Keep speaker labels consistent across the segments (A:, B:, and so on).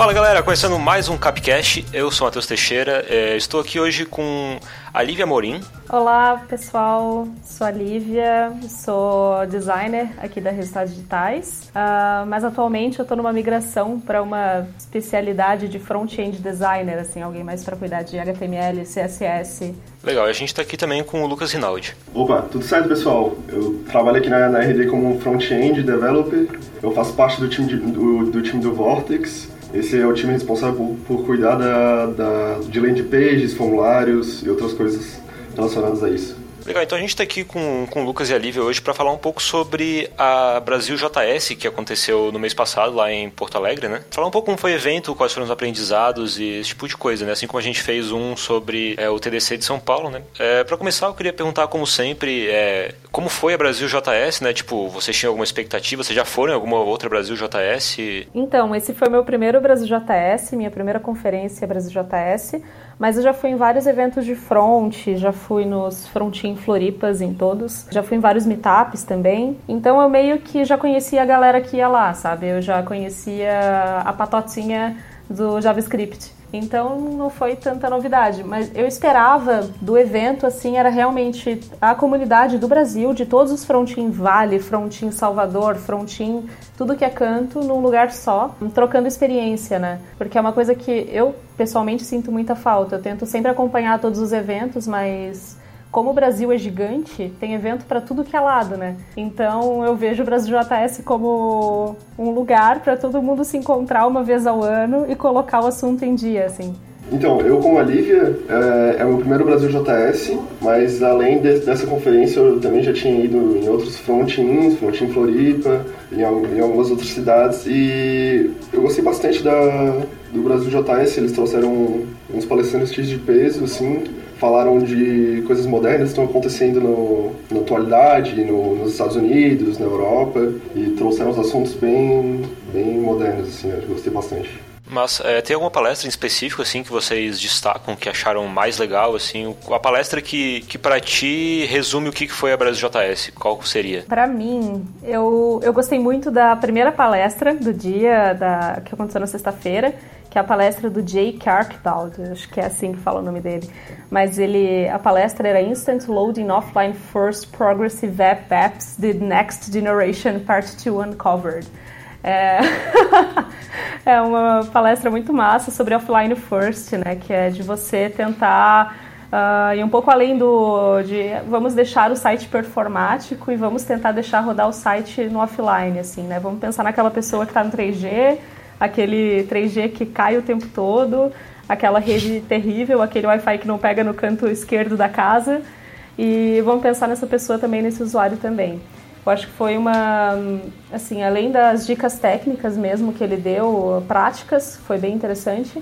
A: Fala galera, começando mais um Capcast, eu sou o Matheus Teixeira, é, estou aqui hoje com a Lívia Morim.
B: Olá pessoal, sou a Lívia, sou designer aqui da Resultados Digitais, uh, mas atualmente eu estou numa migração para uma especialidade de front-end designer, assim, alguém mais para cuidar de HTML, CSS.
A: Legal, e a gente está aqui também com o Lucas Rinaldi.
C: Opa, tudo certo pessoal? Eu trabalho aqui na, na RD como front-end developer, eu faço parte do time, de, do, do time do Vortex, esse é o time responsável por, por cuidar da, da, de landing pages, formulários e outras coisas relacionadas a isso.
A: Legal, então a gente está aqui com, com o Lucas e a Lívia hoje para falar um pouco sobre a Brasil JS, que aconteceu no mês passado lá em Porto Alegre, né? Falar um pouco como foi o evento, quais foram os aprendizados e esse tipo de coisa, né? Assim como a gente fez um sobre é, o TDC de São Paulo, né? É, para começar, eu queria perguntar, como sempre, é, como foi a Brasil JS, né? Tipo, vocês tinham alguma expectativa? Vocês já foram em alguma outra Brasil JS?
B: Então, esse foi meu primeiro Brasil JS, minha primeira conferência Brasil JS. Mas eu já fui em vários eventos de front, já fui nos Frontin Floripas em todos, já fui em vários meetups também. Então eu meio que já conhecia a galera que ia lá, sabe? Eu já conhecia a patotinha do JavaScript. Então não foi tanta novidade, mas eu esperava do evento assim, era realmente a comunidade do Brasil, de todos os Frontin Vale, Frontin Salvador, Frontin, tudo que é canto num lugar só, trocando experiência, né? Porque é uma coisa que eu pessoalmente sinto muita falta. Eu tento sempre acompanhar todos os eventos, mas como o Brasil é gigante, tem evento para tudo que é lado, né? Então eu vejo o Brasil JS como um lugar para todo mundo se encontrar uma vez ao ano e colocar o assunto em dia, assim.
C: Então, eu como a Lívia, é, é o meu primeiro Brasil JS, mas além de, dessa conferência eu também já tinha ido em outros frontins, frontin Floripa, em, em, algumas outras cidades, e eu gostei bastante da, do Brasil JS, eles trouxeram uns palestrantes de peso, assim, falaram de coisas modernas que estão acontecendo no, na atualidade, no, nos Estados Unidos, na Europa, e trouxeram os assuntos bem, bem modernos, assim, eu gostei bastante.
A: Mas é, tem alguma palestra em específico assim que vocês destacam, que acharam mais legal, assim, a palestra que, que para ti resume o que foi a Brasil JS, qual seria?
B: Para mim, eu, eu gostei muito da primeira palestra do dia da, que aconteceu na sexta-feira, que é a palestra do Jay Archibald, acho que é assim que fala o nome dele. Mas ele, a palestra era Instant Loading Offline First Progressive App Apps The Next Generation Part 2 Uncovered. É, é uma palestra muito massa sobre offline first, né? Que é de você tentar uh, ir um pouco além do de vamos deixar o site performático e vamos tentar deixar rodar o site no offline, assim, né? Vamos pensar naquela pessoa que está no 3G aquele 3G que cai o tempo todo, aquela rede terrível, aquele Wi-Fi que não pega no canto esquerdo da casa. E vamos pensar nessa pessoa também, nesse usuário também. Eu acho que foi uma, assim, além das dicas técnicas mesmo que ele deu, práticas, foi bem interessante.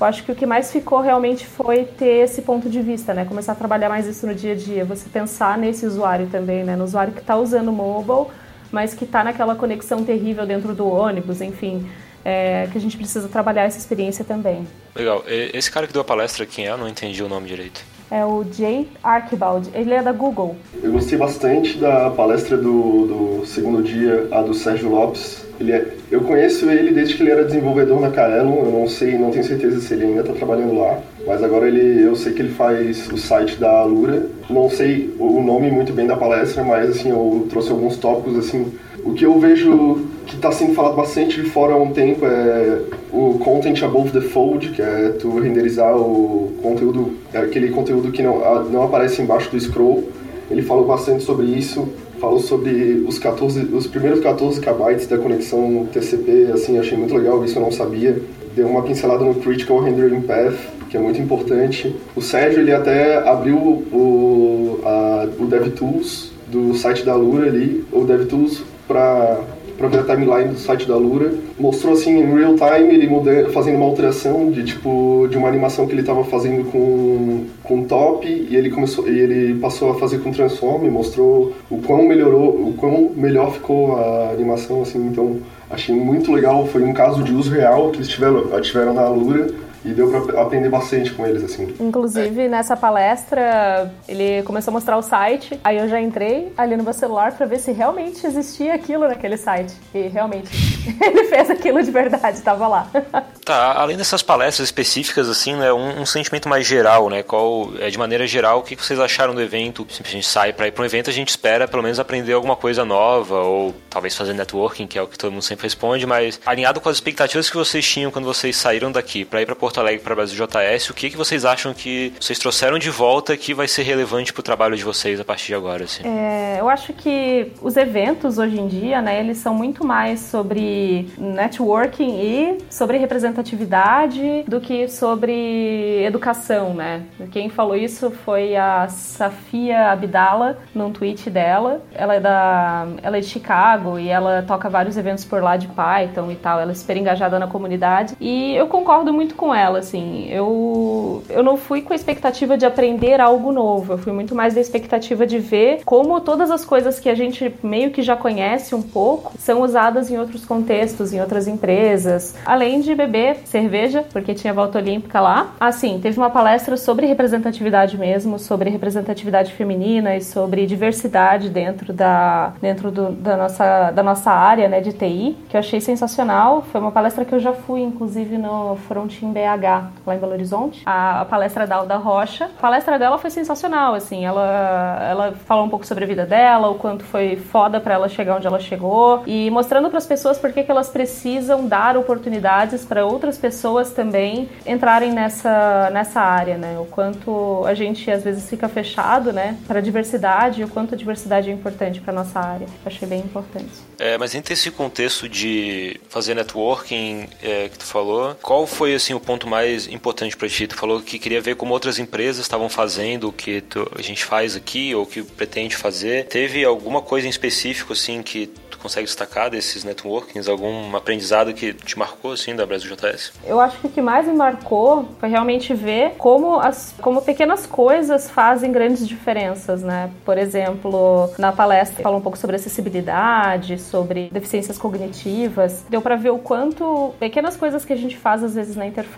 B: Eu acho que o que mais ficou realmente foi ter esse ponto de vista, né? Começar a trabalhar mais isso no dia a dia, você pensar nesse usuário também, né? No usuário que está usando o mobile, mas que está naquela conexão terrível dentro do ônibus, enfim é, que a gente precisa trabalhar essa experiência também.
A: Legal. Esse cara que deu a palestra, quem é? Eu não entendi o nome direito.
B: É o Jay Archibald. Ele é da Google.
C: Eu gostei bastante da palestra do, do segundo dia, a do Sérgio Lopes. Ele é, eu conheço ele desde que ele era desenvolvedor na Kaelon. Eu não sei, não tenho certeza se ele ainda está trabalhando lá. Mas agora ele, eu sei que ele faz o site da Alura. Não sei o nome muito bem da palestra, mas assim eu trouxe alguns tópicos assim. O que eu vejo que está sendo falado bastante de fora há um tempo é o content above the fold, que é tu renderizar o conteúdo, aquele conteúdo que não, não aparece embaixo do scroll. Ele falou bastante sobre isso, falou sobre os 14, os primeiros 14 KB da conexão TCP, assim, achei muito legal, isso eu não sabia. Deu uma pincelada no Critical Rendering Path, que é muito importante. O Sérgio, ele até abriu o, a, o DevTools do site da Lura ali, o DevTools para para ver a timeline do site da Lura. Mostrou assim em real time ele fazendo uma alteração de tipo de uma animação que ele estava fazendo com com top e ele começou e ele passou a fazer com transform, mostrou o quão melhorou, o quão melhor ficou a animação assim, então achei muito legal, foi um caso de uso real que eles tiveram, tiveram na Lura e deu para aprender bastante com eles, assim.
B: Inclusive, nessa palestra, ele começou a mostrar o site, aí eu já entrei ali no meu celular para ver se realmente existia aquilo naquele site. E realmente, ele fez aquilo de verdade, estava lá.
A: Tá, além dessas palestras específicas, assim, né, um, um, sentimento mais geral, né, qual, é, de maneira geral, o que vocês acharam do evento? Se a gente sai para ir para um evento, a gente espera pelo menos aprender alguma coisa nova, ou talvez fazer networking, que é o que todo mundo sempre responde, mas alinhado com as expectativas que vocês tinham quando vocês saíram daqui para ir para Porto Alegre, para Brasil JS, o que, que vocês acham que vocês trouxeram de volta que vai ser relevante para o trabalho de vocês a partir de agora? Assim?
B: É, eu acho que os eventos hoje em dia, né, eles são muito mais sobre networking e sobre representatividade do que sobre educação, né? Quem falou isso foi a Safia Abdala, num tweet dela. Ela é da, ela é de Chicago e ela toca vários eventos por lá de Python e tal. Ela é super engajada na comunidade e eu concordo muito com ela, assim. Eu, eu não fui com a expectativa de aprender algo novo, eu fui muito mais da expectativa de ver como todas as coisas que a gente meio que já conhece um pouco são usadas em outros contextos, em outras empresas. Além de beber cerveja, porque tinha volta olímpica lá. Assim, teve uma palestra sobre representatividade mesmo, sobre representatividade feminina e sobre diversidade dentro da, dentro do, da, nossa, da nossa área né, de TI, que eu achei sensacional. Foi uma palestra que eu já fui, inclusive, no Frontin BH, lá em Belo Horizonte. A, a palestra da Alda Rocha. A palestra dela foi sensacional, assim. Ela, ela falou um pouco sobre a vida dela, o quanto foi foda para ela chegar onde ela chegou e mostrando para as pessoas por que elas precisam dar oportunidades para outras pessoas também entrarem nessa, nessa área, né? O quanto a gente às vezes fica fechado, né, para diversidade e o quanto a diversidade é importante para nossa área. Achei bem importante.
A: É, mas entre esse contexto de fazer networking é, que tu falou, qual foi assim o ponto mais importante para ti? Tu falou que queria ver como outras empresas estavam fazendo o que tu, a gente faz aqui ou que pretende fazer. Teve alguma coisa em específico assim que tu consegue destacar desses networkings? Algum aprendizado que te marcou, assim, da Brasil JS?
B: Eu acho que o que mais me marcou foi realmente ver como, as, como pequenas coisas fazem grandes diferenças, né? Por exemplo, na palestra fala um pouco sobre acessibilidade, sobre deficiências cognitivas. Deu para ver o quanto pequenas coisas que a gente faz às vezes na interface,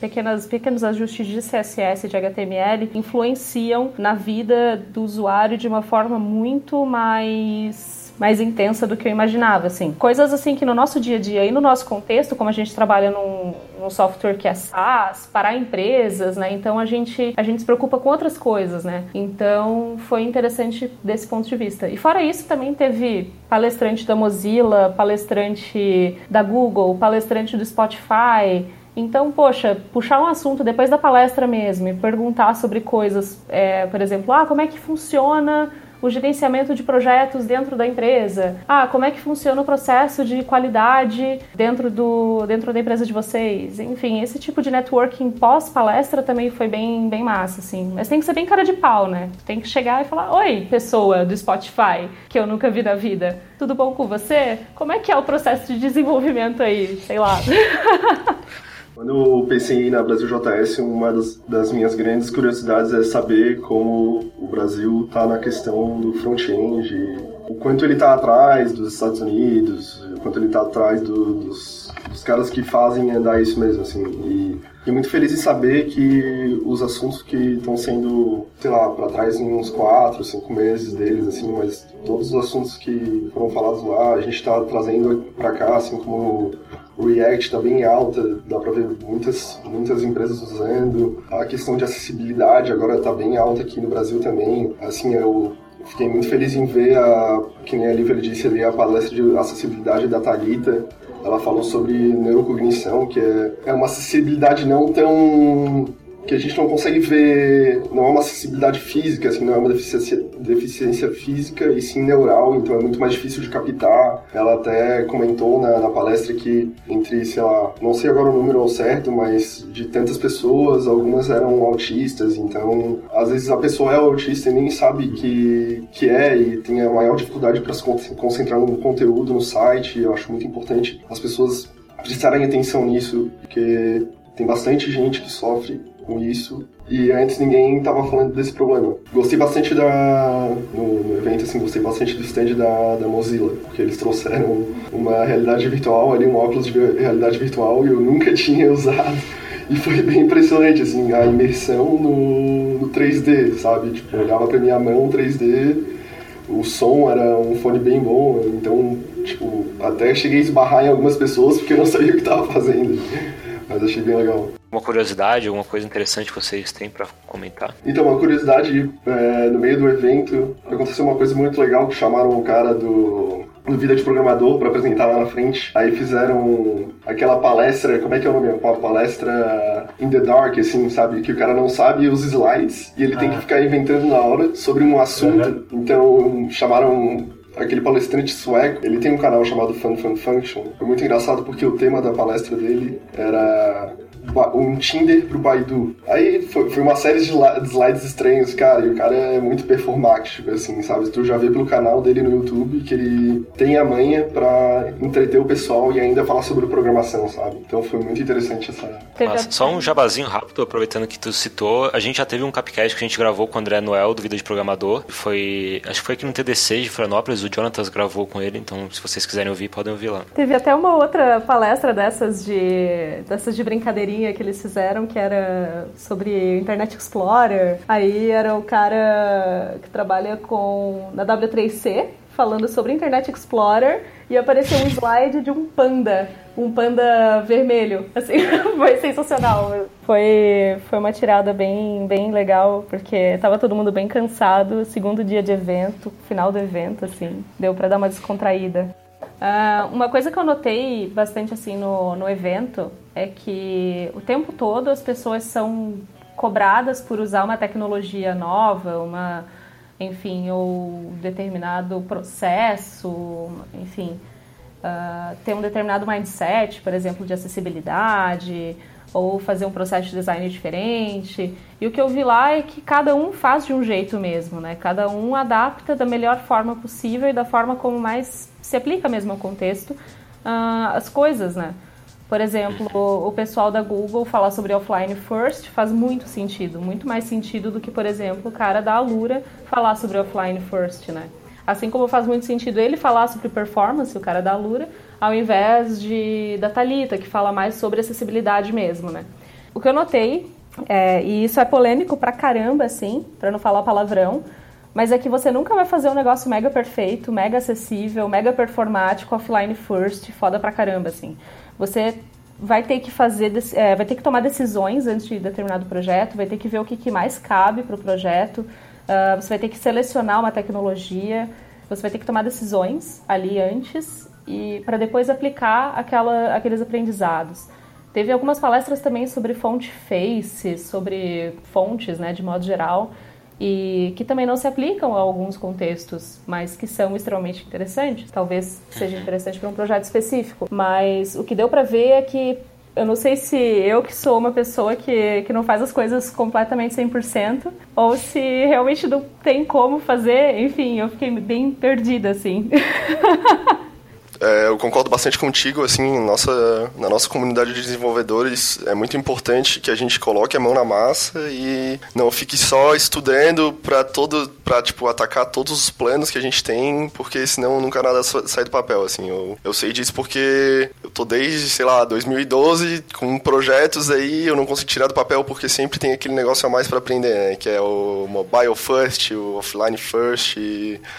B: pequenas, pequenos ajustes de CSS, de HTML, influenciam na vida do usuário de uma forma muito mais mais intensa do que eu imaginava, assim. Coisas assim que no nosso dia a dia e no nosso contexto, como a gente trabalha num, num software que é SaaS, para empresas, né? Então a gente, a gente se preocupa com outras coisas, né? Então foi interessante desse ponto de vista. E fora isso, também teve palestrante da Mozilla, palestrante da Google, palestrante do Spotify, então, poxa, puxar um assunto depois da palestra mesmo e perguntar sobre coisas, é, por exemplo, ah, como é que funciona o gerenciamento de projetos dentro da empresa. Ah, como é que funciona o processo de qualidade dentro, do, dentro da empresa de vocês? Enfim, esse tipo de networking pós-palestra também foi bem, bem massa, assim. Mas tem que ser bem cara de pau, né? Tem que chegar e falar: Oi, pessoa do Spotify, que eu nunca vi na vida. Tudo bom com você? Como é que é o processo de desenvolvimento aí? Sei lá.
C: Quando eu pensei na Brasil JS, uma das, das, minhas grandes curiosidades é saber como o Brasil está na questão do front-end, o quanto ele está atrás dos Estados Unidos, o quanto ele está atrás do, dos, dos, caras que fazem andar isso mesmo, assim. E, e muito feliz em saber que os assuntos que estão sendo, sei lá, para trás em uns quatro, cinco meses deles, assim, mas todos os assuntos que foram falados lá, a gente está trazendo para cá, assim como React está bem alta, dá para ver muitas, muitas empresas usando. A questão de acessibilidade agora está bem alta aqui no Brasil também. Assim, eu fiquei muito feliz em ver, a, que nem a Lívia disse ali, a palestra de acessibilidade da Thalita. Ela falou sobre neurocognição, que é, é uma acessibilidade não tão que a gente não consegue ver, não é uma acessibilidade física, assim, não é uma deficiência, deficiência física e sim neural, então é muito mais difícil de captar. Ela até comentou na, na palestra que entre, sei lá, não sei agora o número certo, mas de tantas pessoas, algumas eram autistas, então às vezes a pessoa é autista e nem sabe que, que é e tem a maior dificuldade para se concentrar no conteúdo no site. Eu acho muito importante as pessoas prestarem atenção nisso, porque tem bastante gente que sofre com isso. E antes ninguém estava falando desse problema. Gostei bastante da. No, no, evento, assim, gostei bastante do stand da, da Mozilla, porque eles trouxeram uma realidade virtual ali, um óculos de realidade virtual, e eu nunca tinha usado. E foi bem impressionante, assim, a imersão no, no 3D, sabe? Tipo, eu olhava pra minha mão 3D, o som era um fone bem bom, então, tipo, até cheguei a esbarrar em algumas pessoas porque eu não sabia o que tava fazendo. Mas achei bem legal.
A: Uma curiosidade, alguma coisa interessante que vocês têm para comentar?
C: Então, uma curiosidade, é, no meio do evento aconteceu uma coisa muito legal que chamaram o cara do no Vida de Programador para apresentar lá na frente. Aí fizeram aquela palestra, como é que é o nome? Uma palestra in the dark, assim, sabe? Que o cara não sabe os slides e ele ah. tem que ficar inventando na hora sobre um assunto. Uhum. Então chamaram aquele palestrante sueco, ele tem um canal chamado Fun Fun Function. Foi muito engraçado porque o tema da palestra dele era um Tinder pro Baidu. Aí foi, foi uma série de slides estranhos, cara, e o cara é muito performático, assim, sabe? Tu já vê pelo canal dele no YouTube que ele tem a manha pra entreter o pessoal e ainda falar sobre programação, sabe? Então foi muito interessante essa.
A: Nossa, só um jabazinho rápido, aproveitando que tu citou, a gente já teve um Capcast que a gente gravou com o André Noel, do Vida de Programador. Foi. Acho que foi aqui no TDC de Florianópolis, o Jonatas gravou com ele, então se vocês quiserem ouvir, podem ouvir lá.
B: Teve até uma outra palestra dessas de. dessas de brincadeirinha que eles fizeram, que era sobre Internet Explorer. Aí era o cara que trabalha com na W3C, falando sobre Internet Explorer e apareceu um slide de um panda, um panda vermelho. Assim, foi sensacional. Foi, foi uma tirada bem, bem legal, porque tava todo mundo bem cansado, segundo dia de evento, final do evento, assim, deu para dar uma descontraída. Uh, uma coisa que eu notei bastante assim no, no evento é que o tempo todo as pessoas são cobradas por usar uma tecnologia nova, uma, enfim, ou determinado processo, enfim, uh, ter um determinado mindset, por exemplo, de acessibilidade, ou fazer um processo de design diferente. E o que eu vi lá é que cada um faz de um jeito mesmo, né? Cada um adapta da melhor forma possível e da forma como mais se aplica mesmo ao contexto uh, as coisas, né? Por exemplo, o pessoal da Google falar sobre offline first faz muito sentido, muito mais sentido do que, por exemplo, o cara da Alura falar sobre offline first, né? Assim como faz muito sentido ele falar sobre performance, o cara da Alura, ao invés de da Talita que fala mais sobre acessibilidade mesmo, né? O que eu notei, é, e isso é polêmico pra caramba, assim, pra não falar palavrão, mas é que você nunca vai fazer um negócio mega perfeito, mega acessível, mega performático, offline first, foda pra caramba, assim. Você vai ter que fazer, é, vai ter que tomar decisões antes de determinado projeto, vai ter que ver o que, que mais cabe para o projeto, uh, você vai ter que selecionar uma tecnologia, você vai ter que tomar decisões ali antes e para depois aplicar aquela, aqueles aprendizados. Teve algumas palestras também sobre font face, sobre fontes, né, de modo geral, e que também não se aplicam a alguns contextos, mas que são extremamente interessantes. Talvez seja interessante para um projeto específico, mas o que deu para ver é que eu não sei se eu que sou uma pessoa que, que não faz as coisas completamente 100%, ou se realmente não tem como fazer, enfim, eu fiquei bem perdida, assim.
C: É, eu concordo bastante contigo, assim, nossa, na nossa comunidade de desenvolvedores é muito importante que a gente coloque a mão na massa e não fique só estudando para todo, para tipo atacar todos os planos que a gente tem, porque senão nunca nada sai do papel, assim. Eu, eu sei disso porque eu tô desde, sei lá, 2012 com projetos aí, eu não consigo tirar do papel porque sempre tem aquele negócio a mais para aprender, né, que é o mobile first, o offline first,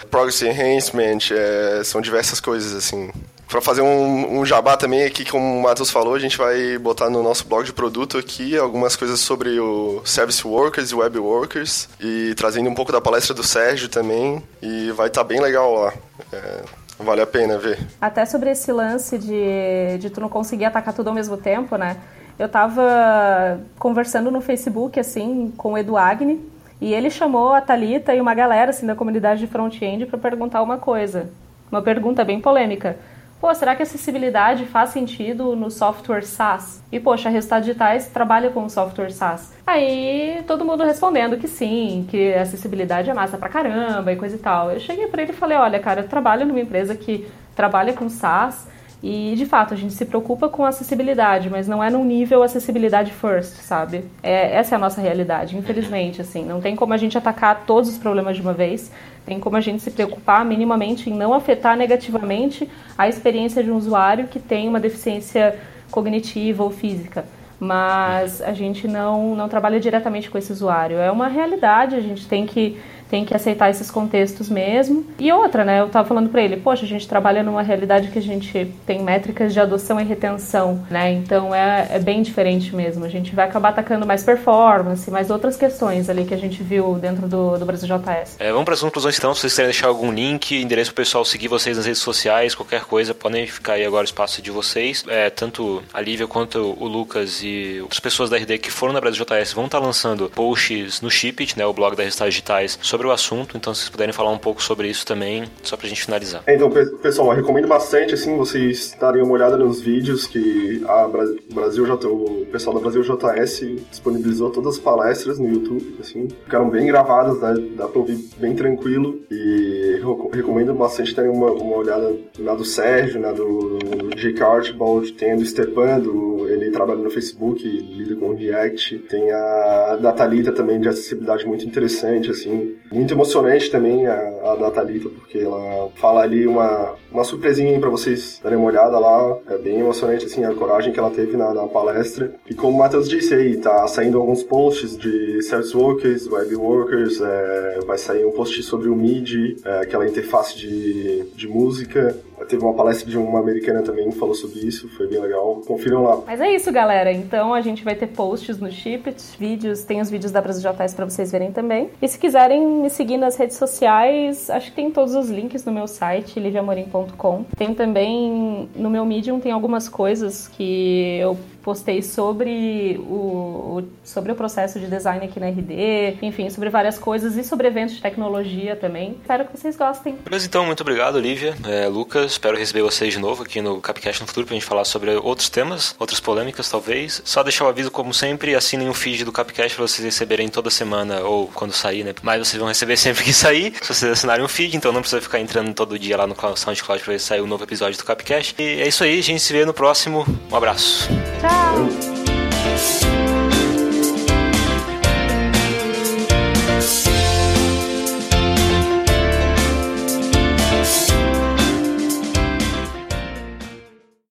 C: progress enhancement, é, são diversas coisas assim para fazer um, um, jabá também aqui, como o Matheus falou, a gente vai botar no nosso blog de produto aqui algumas coisas sobre o Service Workers e Web Workers e trazendo um pouco da palestra do Sérgio também e vai estar tá bem legal lá. É, vale a pena ver.
B: Até sobre esse lance de, de tu não conseguir atacar tudo ao mesmo tempo, né? Eu tava conversando no Facebook, assim, com o Edu Agni, e ele chamou a Talita e uma galera, assim, da comunidade de front-end para perguntar uma coisa. Uma pergunta bem polêmica. Pô, será que acessibilidade faz sentido no software SaaS? E, poxa, a Resultados Digitais trabalha com software SaaS. Aí, todo mundo respondendo que sim, que acessibilidade é massa pra caramba e coisa e tal. Eu cheguei pra ele e falei, olha, cara, eu trabalho numa empresa que trabalha com SaaS e, de fato, a gente se preocupa com acessibilidade, mas não é num nível acessibilidade first, sabe? É, essa é a nossa realidade, infelizmente, assim. Não tem como a gente atacar todos os problemas de uma vez, tem como a gente se preocupar minimamente em não afetar negativamente a experiência de um usuário que tem uma deficiência cognitiva ou física. mas a gente não, não trabalha diretamente com esse usuário. É uma realidade, a gente tem que tem que aceitar esses contextos mesmo. E outra, né? Eu tava falando para ele, poxa, a gente trabalha numa realidade que a gente tem métricas de adoção e retenção, né? Então é, é bem diferente mesmo. A gente vai acabar atacando mais performance, mais outras questões ali que a gente viu dentro do, do Brasil JS.
A: É, vamos para as conclusões então. Se vocês quiserem deixar algum link, endereço pro pessoal seguir vocês nas redes sociais, qualquer coisa, podem ficar aí agora o espaço de vocês. É, tanto a Lívia quanto o Lucas e outras pessoas da RD que foram na Brasil JS vão estar lançando posts no Shipit, né? O blog da Resultados Digitais, sobre sobre o assunto, então se vocês puderem falar um pouco sobre isso também, só pra gente finalizar.
C: É, então, pessoal, eu recomendo bastante, assim, vocês darem uma olhada nos vídeos que a Brasil o pessoal da Brasil JS disponibilizou todas as palestras no YouTube, assim, ficaram bem gravadas, né, dá pra ouvir bem tranquilo e recomendo bastante terem uma, uma olhada na do Sérgio, na do, do Jake Archibald, tem a do Stepan, do, ele trabalha no Facebook, lida com React, tem a da Thalita também de acessibilidade muito interessante, assim, muito emocionante também a, a da Thalita, porque ela fala ali uma, uma surpresinha para vocês darem uma olhada lá. É bem emocionante, assim, a coragem que ela teve na, na palestra. E como o Matheus disse aí, tá saindo alguns posts de service workers, web workers, é, vai sair um post sobre o MIDI, é, aquela interface de, de música. Teve uma palestra de uma americana também que falou sobre isso, foi bem legal. Confiram lá.
B: Mas é isso, galera. Então a gente vai ter posts no Shipit, vídeos, tem os vídeos da Brasil JS para vocês verem também. E se quiserem me seguir nas redes sociais, acho que tem todos os links no meu site, liviamorim.com. Tem também no meu Medium tem algumas coisas que eu postei sobre o, sobre o processo de design aqui na RD, enfim, sobre várias coisas e sobre eventos de tecnologia também. Espero que vocês gostem.
A: Beleza, então, muito obrigado, Olivia. É, Lucas, espero receber vocês de novo aqui no Capcast no futuro pra gente falar sobre outros temas, outras polêmicas talvez. Só deixar o aviso, como sempre, assinem o feed do Capcast pra vocês receberem toda semana ou quando sair, né? Mas vocês vão receber sempre que sair, se vocês assinarem o feed, então não precisa ficar entrando todo dia lá no SoundCloud pra ver se sair um novo episódio do Capcast. E é isso aí, a gente se vê no próximo. Um abraço.
B: Tchau!